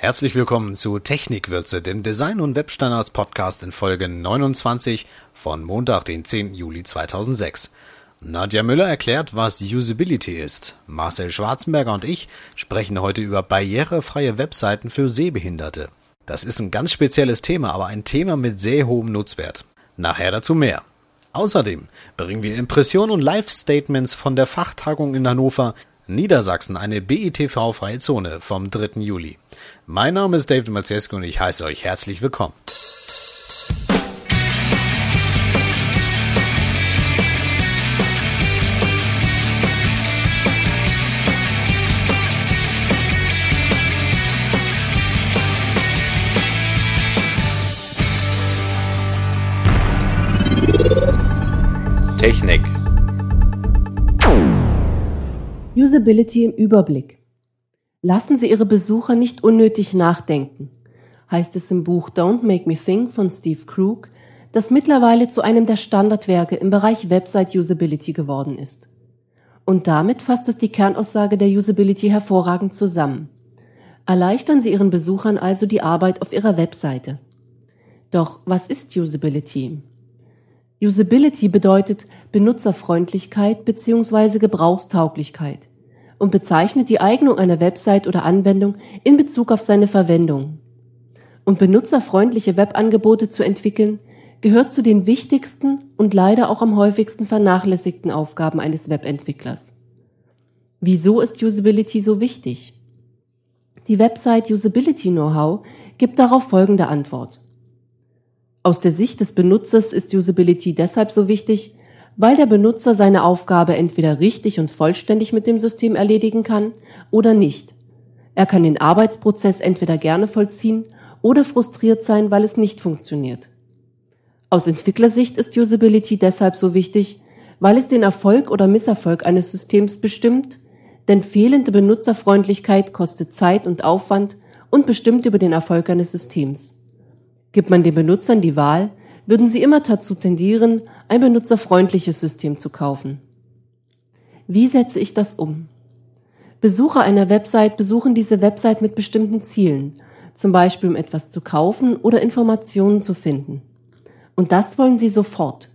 Herzlich willkommen zu Technikwürze, dem Design- und Webstandards-Podcast in Folge 29 von Montag, den 10. Juli 2006. Nadja Müller erklärt, was Usability ist. Marcel Schwarzenberger und ich sprechen heute über barrierefreie Webseiten für Sehbehinderte. Das ist ein ganz spezielles Thema, aber ein Thema mit sehr hohem Nutzwert. Nachher dazu mehr. Außerdem bringen wir Impressionen und Live-Statements von der Fachtagung in Hannover, Niedersachsen, eine BITV-freie Zone vom 3. Juli. Mein Name ist David Malzeski und ich heiße euch herzlich willkommen. Technik. Usability im Überblick. Lassen Sie Ihre Besucher nicht unnötig nachdenken, heißt es im Buch Don't Make Me Think von Steve Krug, das mittlerweile zu einem der Standardwerke im Bereich Website Usability geworden ist. Und damit fasst es die Kernaussage der Usability hervorragend zusammen. Erleichtern Sie Ihren Besuchern also die Arbeit auf Ihrer Webseite. Doch was ist Usability? Usability bedeutet Benutzerfreundlichkeit bzw. Gebrauchstauglichkeit und bezeichnet die Eignung einer Website oder Anwendung in Bezug auf seine Verwendung. Und benutzerfreundliche Webangebote zu entwickeln, gehört zu den wichtigsten und leider auch am häufigsten vernachlässigten Aufgaben eines Webentwicklers. Wieso ist Usability so wichtig? Die Website Usability Know-how gibt darauf folgende Antwort. Aus der Sicht des Benutzers ist Usability deshalb so wichtig, weil der Benutzer seine Aufgabe entweder richtig und vollständig mit dem System erledigen kann oder nicht. Er kann den Arbeitsprozess entweder gerne vollziehen oder frustriert sein, weil es nicht funktioniert. Aus Entwicklersicht ist Usability deshalb so wichtig, weil es den Erfolg oder Misserfolg eines Systems bestimmt, denn fehlende Benutzerfreundlichkeit kostet Zeit und Aufwand und bestimmt über den Erfolg eines Systems. Gibt man den Benutzern die Wahl, würden sie immer dazu tendieren, ein benutzerfreundliches System zu kaufen. Wie setze ich das um? Besucher einer Website besuchen diese Website mit bestimmten Zielen, zum Beispiel um etwas zu kaufen oder Informationen zu finden. Und das wollen sie sofort.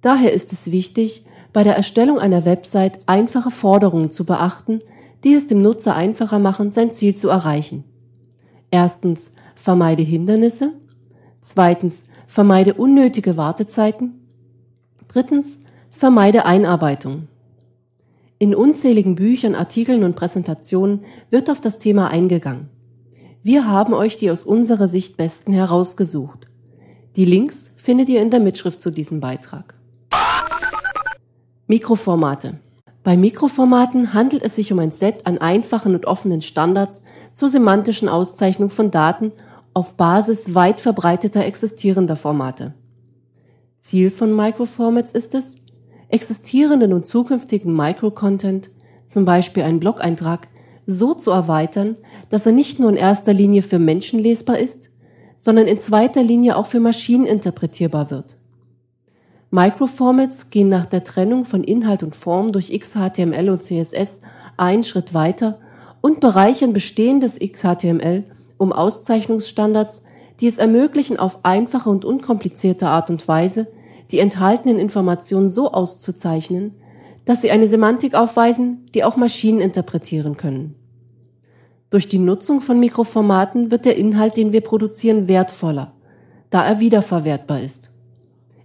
Daher ist es wichtig, bei der Erstellung einer Website einfache Forderungen zu beachten, die es dem Nutzer einfacher machen, sein Ziel zu erreichen. Erstens, vermeide Hindernisse. Zweitens, vermeide unnötige Wartezeiten. Drittens, vermeide Einarbeitung. In unzähligen Büchern, Artikeln und Präsentationen wird auf das Thema eingegangen. Wir haben euch die aus unserer Sicht besten herausgesucht. Die Links findet ihr in der Mitschrift zu diesem Beitrag. Mikroformate. Bei Mikroformaten handelt es sich um ein Set an einfachen und offenen Standards zur semantischen Auszeichnung von Daten auf Basis weit verbreiteter existierender Formate. Ziel von Microformats ist es, existierenden und zukünftigen Microcontent, zum Beispiel einen Blog-Eintrag, so zu erweitern, dass er nicht nur in erster Linie für Menschen lesbar ist, sondern in zweiter Linie auch für Maschinen interpretierbar wird. Microformats gehen nach der Trennung von Inhalt und Form durch XHTML und CSS einen Schritt weiter und bereichern bestehendes XHTML um Auszeichnungsstandards, die es ermöglichen, auf einfache und unkomplizierte Art und Weise die enthaltenen Informationen so auszuzeichnen, dass sie eine Semantik aufweisen, die auch Maschinen interpretieren können. Durch die Nutzung von Mikroformaten wird der Inhalt, den wir produzieren, wertvoller, da er wiederverwertbar ist.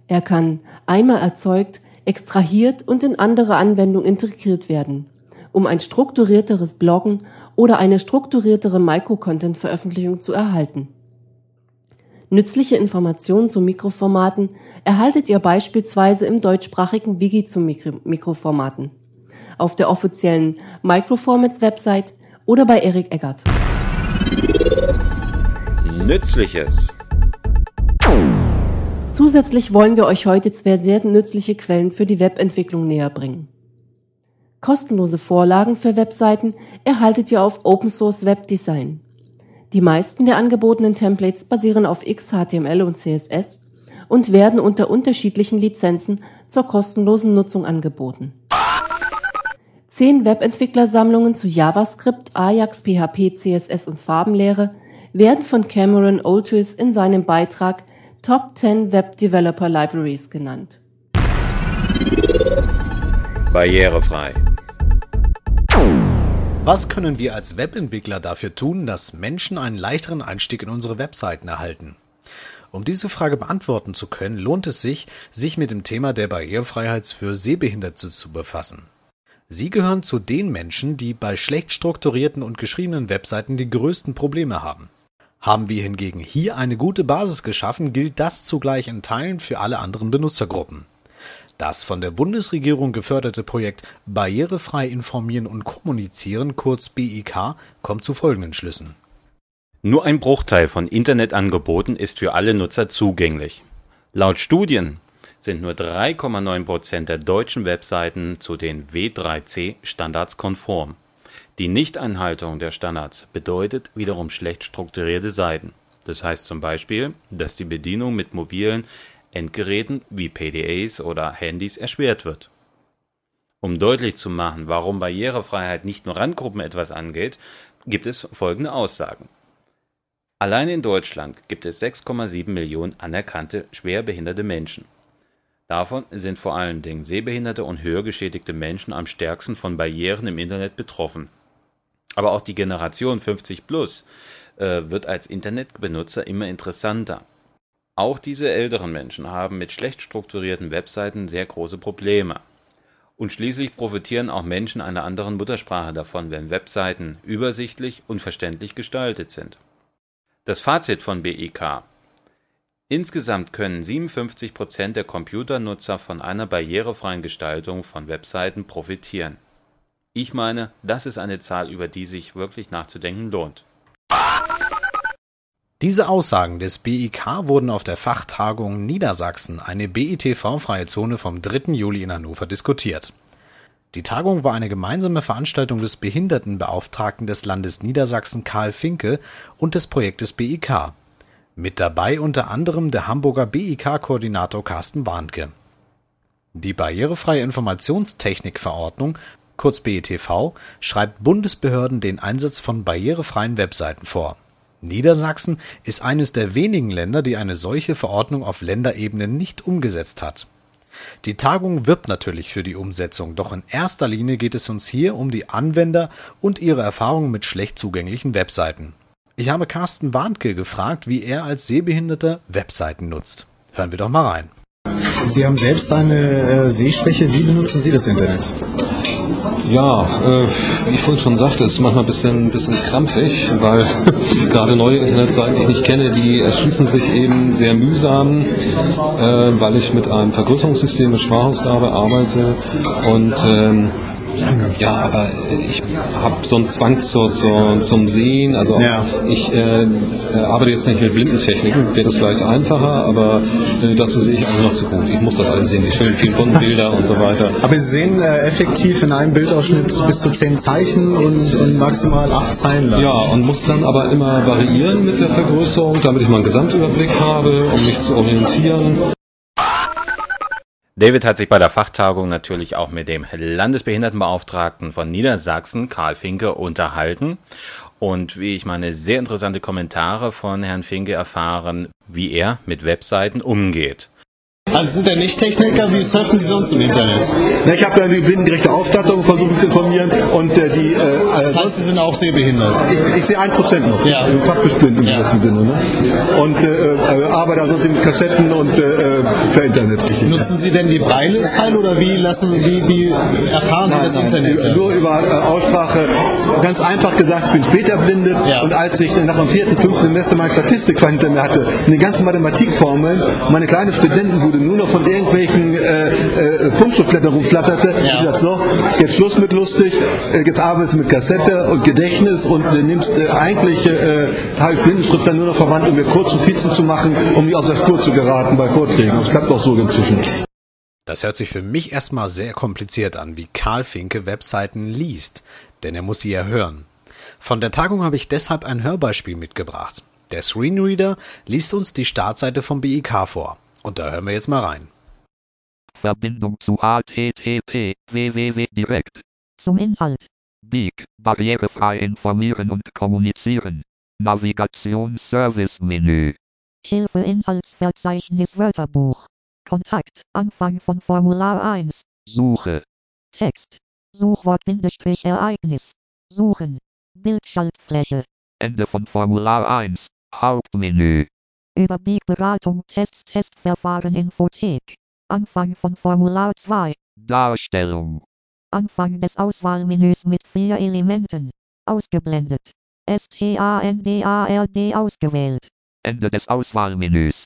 Er kann einmal erzeugt, extrahiert und in andere Anwendungen integriert werden, um ein strukturierteres Bloggen oder eine strukturiertere Microcontent-Veröffentlichung zu erhalten. Nützliche Informationen zu Mikroformaten erhaltet ihr beispielsweise im deutschsprachigen Wiki zu Mikro Mikroformaten, auf der offiziellen Microformats-Website oder bei Erik Eggert. Nützliches. Zusätzlich wollen wir euch heute zwei sehr nützliche Quellen für die Webentwicklung näher bringen. Kostenlose Vorlagen für Webseiten erhaltet ihr auf Open Source Web Design. Die meisten der angebotenen Templates basieren auf XHTML und CSS und werden unter unterschiedlichen Lizenzen zur kostenlosen Nutzung angeboten. zehn Webentwicklersammlungen zu JavaScript, Ajax, PHP, CSS und Farbenlehre werden von Cameron Oltris in seinem Beitrag Top 10 Web Developer Libraries genannt. Barrierefrei. Was können wir als Webentwickler dafür tun, dass Menschen einen leichteren Einstieg in unsere Webseiten erhalten? Um diese Frage beantworten zu können, lohnt es sich, sich mit dem Thema der Barrierefreiheit für Sehbehinderte zu befassen. Sie gehören zu den Menschen, die bei schlecht strukturierten und geschriebenen Webseiten die größten Probleme haben. Haben wir hingegen hier eine gute Basis geschaffen, gilt das zugleich in Teilen für alle anderen Benutzergruppen. Das von der Bundesregierung geförderte Projekt Barrierefrei informieren und kommunizieren, kurz BIK, kommt zu folgenden Schlüssen. Nur ein Bruchteil von Internetangeboten ist für alle Nutzer zugänglich. Laut Studien sind nur 3,9 Prozent der deutschen Webseiten zu den W3C-Standards konform. Die Nichteinhaltung der Standards bedeutet wiederum schlecht strukturierte Seiten. Das heißt zum Beispiel, dass die Bedienung mit mobilen Endgeräten wie PDAs oder Handys erschwert wird. Um deutlich zu machen, warum Barrierefreiheit nicht nur Randgruppen etwas angeht, gibt es folgende Aussagen. Allein in Deutschland gibt es 6,7 Millionen anerkannte schwerbehinderte Menschen. Davon sind vor allen Dingen sehbehinderte und hörgeschädigte Menschen am stärksten von Barrieren im Internet betroffen. Aber auch die Generation 50 plus äh, wird als Internetbenutzer immer interessanter. Auch diese älteren Menschen haben mit schlecht strukturierten Webseiten sehr große Probleme. Und schließlich profitieren auch Menschen einer anderen Muttersprache davon, wenn Webseiten übersichtlich und verständlich gestaltet sind. Das Fazit von BIK Insgesamt können 57 Prozent der Computernutzer von einer barrierefreien Gestaltung von Webseiten profitieren. Ich meine, das ist eine Zahl, über die sich wirklich nachzudenken lohnt. Diese Aussagen des BIK wurden auf der Fachtagung Niedersachsen, eine BITV-freie Zone vom 3. Juli in Hannover diskutiert. Die Tagung war eine gemeinsame Veranstaltung des Behindertenbeauftragten des Landes Niedersachsen Karl Finke und des Projektes BIK. Mit dabei unter anderem der Hamburger BIK-Koordinator Carsten Warnke. Die Barrierefreie Informationstechnikverordnung, kurz BITV, schreibt Bundesbehörden den Einsatz von barrierefreien Webseiten vor Niedersachsen ist eines der wenigen Länder, die eine solche Verordnung auf Länderebene nicht umgesetzt hat. Die Tagung wirbt natürlich für die Umsetzung, doch in erster Linie geht es uns hier um die Anwender und ihre Erfahrungen mit schlecht zugänglichen Webseiten. Ich habe Carsten Warnke gefragt, wie er als Sehbehinderter Webseiten nutzt. Hören wir doch mal rein. Sie haben selbst eine äh, Sehschwäche. Wie benutzen Sie das Internet? Ja, äh, wie ich vorhin schon sagte, ist manchmal ein bisschen, bisschen krampfig, weil gerade neue Internetseiten, die ich nicht kenne, die erschließen sich eben sehr mühsam, äh, weil ich mit einem Vergrößerungssystem mit Sprachausgabe arbeite. Und ähm, ja, aber ich habe so einen Zwang zur, zur, zum Sehen. Also ja. ich äh, arbeite jetzt nicht mit Blindentechniken, wäre das vielleicht einfacher, aber äh, dazu sehe ich eigentlich noch zu gut. Ich muss das alles sehen, die schönen vielen bunten Bilder und so weiter. Aber Sie sehen äh, effektiv in einem Bildausschnitt bis zu zehn Zeichen und, und maximal acht Zeilen lang. Ja, und muss dann aber immer variieren mit der Vergrößerung, damit ich mal einen Gesamtüberblick habe, um mich zu orientieren. David hat sich bei der Fachtagung natürlich auch mit dem Landesbehindertenbeauftragten von Niedersachsen, Karl Finke, unterhalten. Und wie ich meine, sehr interessante Kommentare von Herrn Finke erfahren, wie er mit Webseiten umgeht. Also sind ja nicht Techniker, wie surfen Sie sonst im Internet? Na, ich habe ja die blindengerechte Ausstattung versucht zu informieren und äh, die. Äh, das heißt, Sie sind auch sehbehindert? Ich, ich sehe ein Prozent noch. Ja. Also praktisch blind im ja. Sinne. Ne? Und äh, äh, arbeite ansonsten mit Kassetten und äh, äh, per Internet richtig. Nutzen Sie denn die Braille-Zeile oder wie lassen wie, wie erfahren Sie nein, das nein, Internet? Nur über Aussprache. Ganz einfach gesagt, ich bin später blindet ja. und als ich nach dem vierten, fünften Semester meine Statistik hinter mir hatte, eine ganze Mathematikformeln, meine kleine Studentenbude nur noch von irgendwelchen äh, äh, rumflatterte. Ja. Ich gesagt, so, jetzt Schluss mit lustig, äh, jetzt arbeitest du mit Kassette und Gedächtnis und äh, nimmst äh, eigentlich äh, ich Blindenschrift dann nur noch verwandt, um mir kurz Notizen zu machen, um nicht aus der Spur zu geraten bei Vorträgen. Das klappt auch so inzwischen. Das hört sich für mich erstmal sehr kompliziert an, wie Karl Finke Webseiten liest, denn er muss sie ja hören. Von der Tagung habe ich deshalb ein Hörbeispiel mitgebracht. Der Screenreader liest uns die Startseite vom BIK vor. Und da hören wir jetzt mal rein. Verbindung zu HTTP www direkt Zum Inhalt. Beak, barrierefrei informieren und kommunizieren. Navigationsservice-Menü. Hilfe Inhaltsverzeichnis Wörterbuch. Kontakt. Anfang von Formular 1. Suche. Text. Suchwort Bindestrich Ereignis. Suchen. Bildschaltfläche. Ende von Formular 1. Hauptmenü. Überblickberatung Tests Testverfahren Infothek. Anfang von Formular 2. Darstellung. Anfang des Auswahlmenüs mit vier Elementen. Ausgeblendet. S-T-A-N-D-A-R-D ausgewählt. Ende des Auswahlmenüs.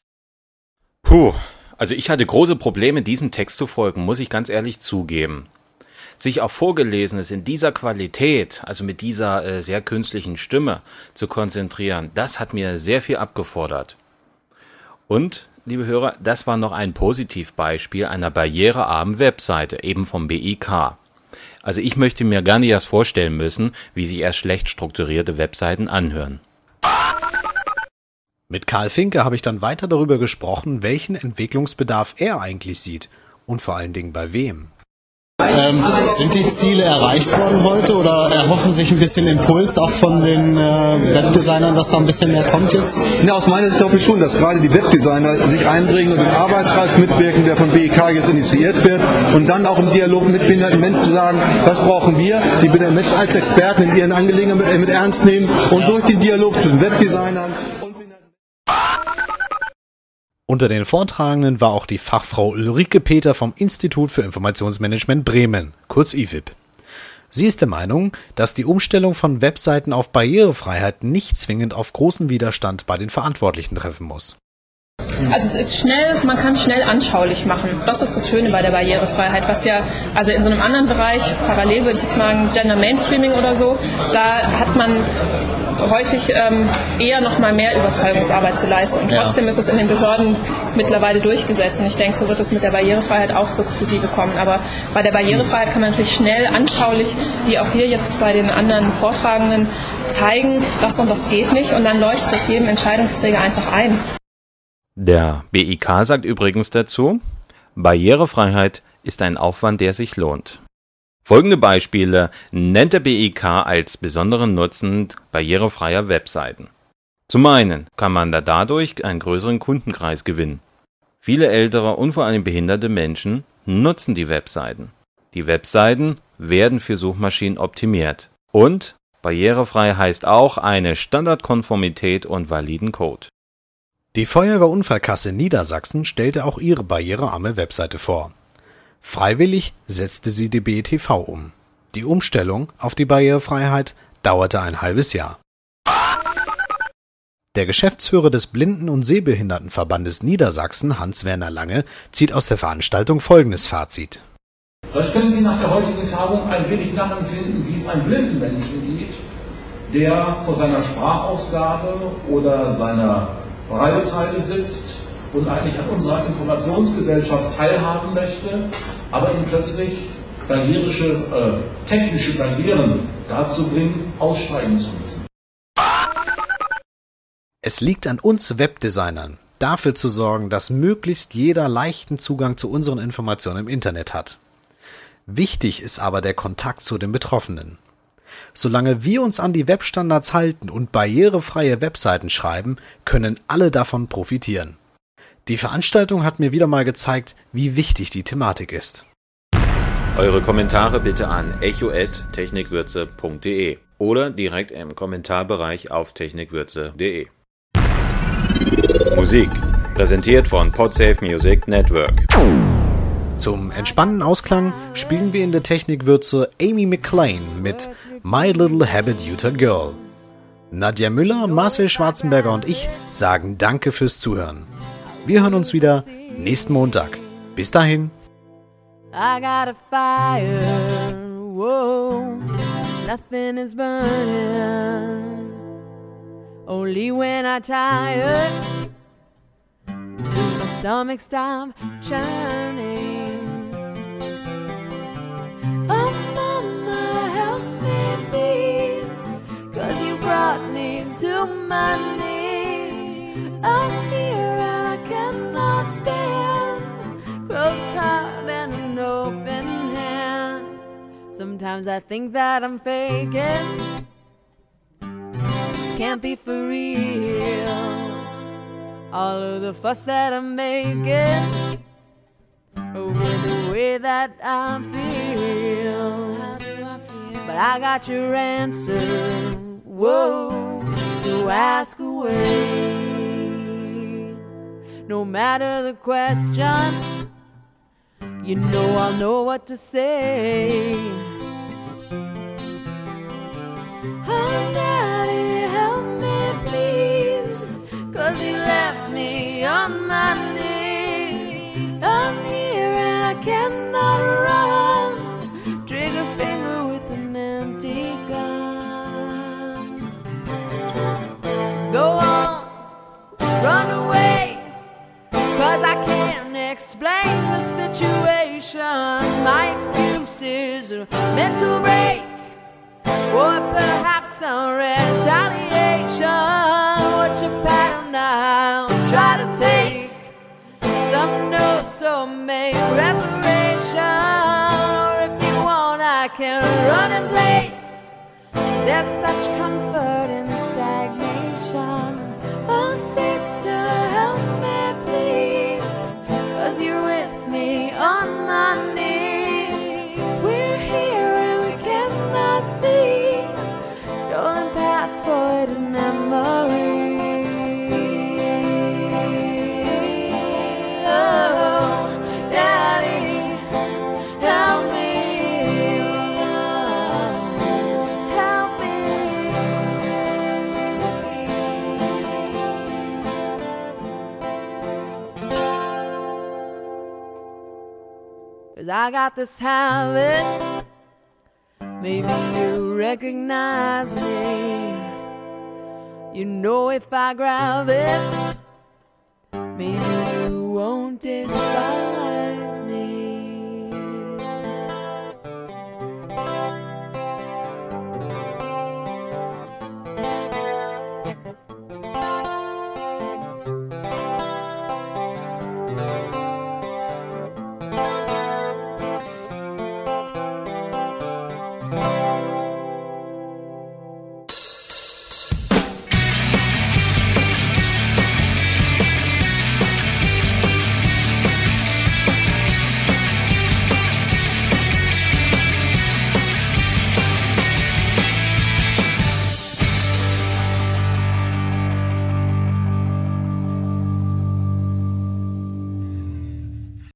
Puh, also ich hatte große Probleme, diesem Text zu folgen, muss ich ganz ehrlich zugeben. Sich auf Vorgelesenes in dieser Qualität, also mit dieser äh, sehr künstlichen Stimme zu konzentrieren, das hat mir sehr viel abgefordert. Und, liebe Hörer, das war noch ein Positivbeispiel einer barrierearmen Webseite, eben vom BIK. Also ich möchte mir gar nicht erst vorstellen müssen, wie sich erst schlecht strukturierte Webseiten anhören. Mit Karl Finke habe ich dann weiter darüber gesprochen, welchen Entwicklungsbedarf er eigentlich sieht und vor allen Dingen bei wem. Ähm, sind die Ziele erreicht worden heute oder erhoffen sich ein bisschen Impuls auch von den äh, Webdesignern, dass da ein bisschen mehr kommt jetzt? Ja, aus meiner Sicht glaube ich schon, dass gerade die Webdesigner sich einbringen und im Arbeitskreis mitwirken, der von BIK jetzt initiiert wird und dann auch im Dialog mit behinderten Menschen sagen, was brauchen wir, die behinderten Menschen als Experten in ihren Angelegenheiten mit, mit ernst nehmen und durch den Dialog zwischen Webdesignern und Unter den Vortragenden war auch die Fachfrau Ulrike Peter vom Institut für Informationsmanagement Bremen, kurz IFIP. Sie ist der Meinung, dass die Umstellung von Webseiten auf Barrierefreiheit nicht zwingend auf großen Widerstand bei den Verantwortlichen treffen muss. Also es ist schnell, man kann schnell anschaulich machen. Das ist das Schöne bei der Barrierefreiheit, was ja, also in so einem anderen Bereich, parallel würde ich jetzt sagen, Gender Mainstreaming oder so, da hat man häufig ähm, eher noch mal mehr Überzeugungsarbeit zu leisten. Und Ja. trotzdem ist es in den Behörden mittlerweile durchgesetzt. Und ich denke, so wird es mit der Barrierefreiheit auch sukzessive kommen. Aber bei der Barrierefreiheit kann man natürlich schnell anschaulich, wie auch hier jetzt bei den anderen Vortragenden, zeigen, das und das geht nicht. Und dann leuchtet es jedem Entscheidungsträger einfach ein. Der BIK sagt übrigens dazu, Barrierefreiheit ist ein Aufwand, der sich lohnt. Folgende Beispiele nennt der BIK als besonderen Nutzen barrierefreier Webseiten. Zum einen kann man da dadurch einen größeren Kundenkreis gewinnen. Viele ältere und vor allem behinderte Menschen nutzen die Webseiten. Die Webseiten werden für Suchmaschinen optimiert. Und barrierefrei heißt auch eine Standardkonformität und validen Code. Die Feuerwehrunfallkasse Niedersachsen stellte auch ihre barrierearme Webseite vor. Freiwillig setzte sie die BETV um. Die Umstellung auf die Barrierefreiheit dauerte ein halbes Jahr. Der Geschäftsführer des Blinden- und Sehbehindertenverbandes Niedersachsen, Hans-Werner Lange, zieht aus der Veranstaltung folgendes Fazit. Vielleicht können Sie nach der heutigen Tagung ein wenig nachempfinden, wie es einem blinden Menschen geht, der vor seiner Sprachausgabe oder seiner Braillezeile sitzt und eigentlich an unserer Informationsgesellschaft teilhaben möchte, aber ihn plötzlich barrierische, äh, technische Barrieren dazu bringen, aussteigen zu müssen. Es liegt an uns Webdesignern, dafür zu sorgen, dass möglichst jeder leichten Zugang zu unseren Informationen im Internet hat. Wichtig ist aber der Kontakt zu den Betroffenen. Solange wir uns an die Webstandards halten und barrierefreie Webseiten schreiben, können alle davon profitieren. Die Veranstaltung hat mir wieder mal gezeigt, wie wichtig die Thematik ist. Eure Kommentare bitte an echo@technikwürze.de oder direkt im Kommentarbereich auf technikwürze.de. Musik präsentiert von Podsafe Music Network. Zum entspannten Ausklang spielen wir in der Technikwürze Amy McLean mit My Little Habit Utah Girl. Nadja Müller, Marcel Schwarzenberger und ich sagen Danke fürs Zuhören. Wir hören uns wieder nächsten Montag. Bis dahin. I got a fire, whoa, nothing is burning. Only when I tired, my stomach stop churning. Oh mama, help me please, cause you brought me to my knees. I'm Sometimes I think that I'm faking. This can't be for real. All of the fuss that I'm making oh, over the way that I feel. But I got your answer. Whoa, so ask away. No matter the question, you know I'll know what to say. Cannot run. Trigger finger with an empty gun. So go on, run away. Cause I can't explain the situation. My excuses are mental break. Can run in place. There's such comfort in stagnation. Oh, sister, Cause I got this habit. Maybe you recognize me. You know if I grab it,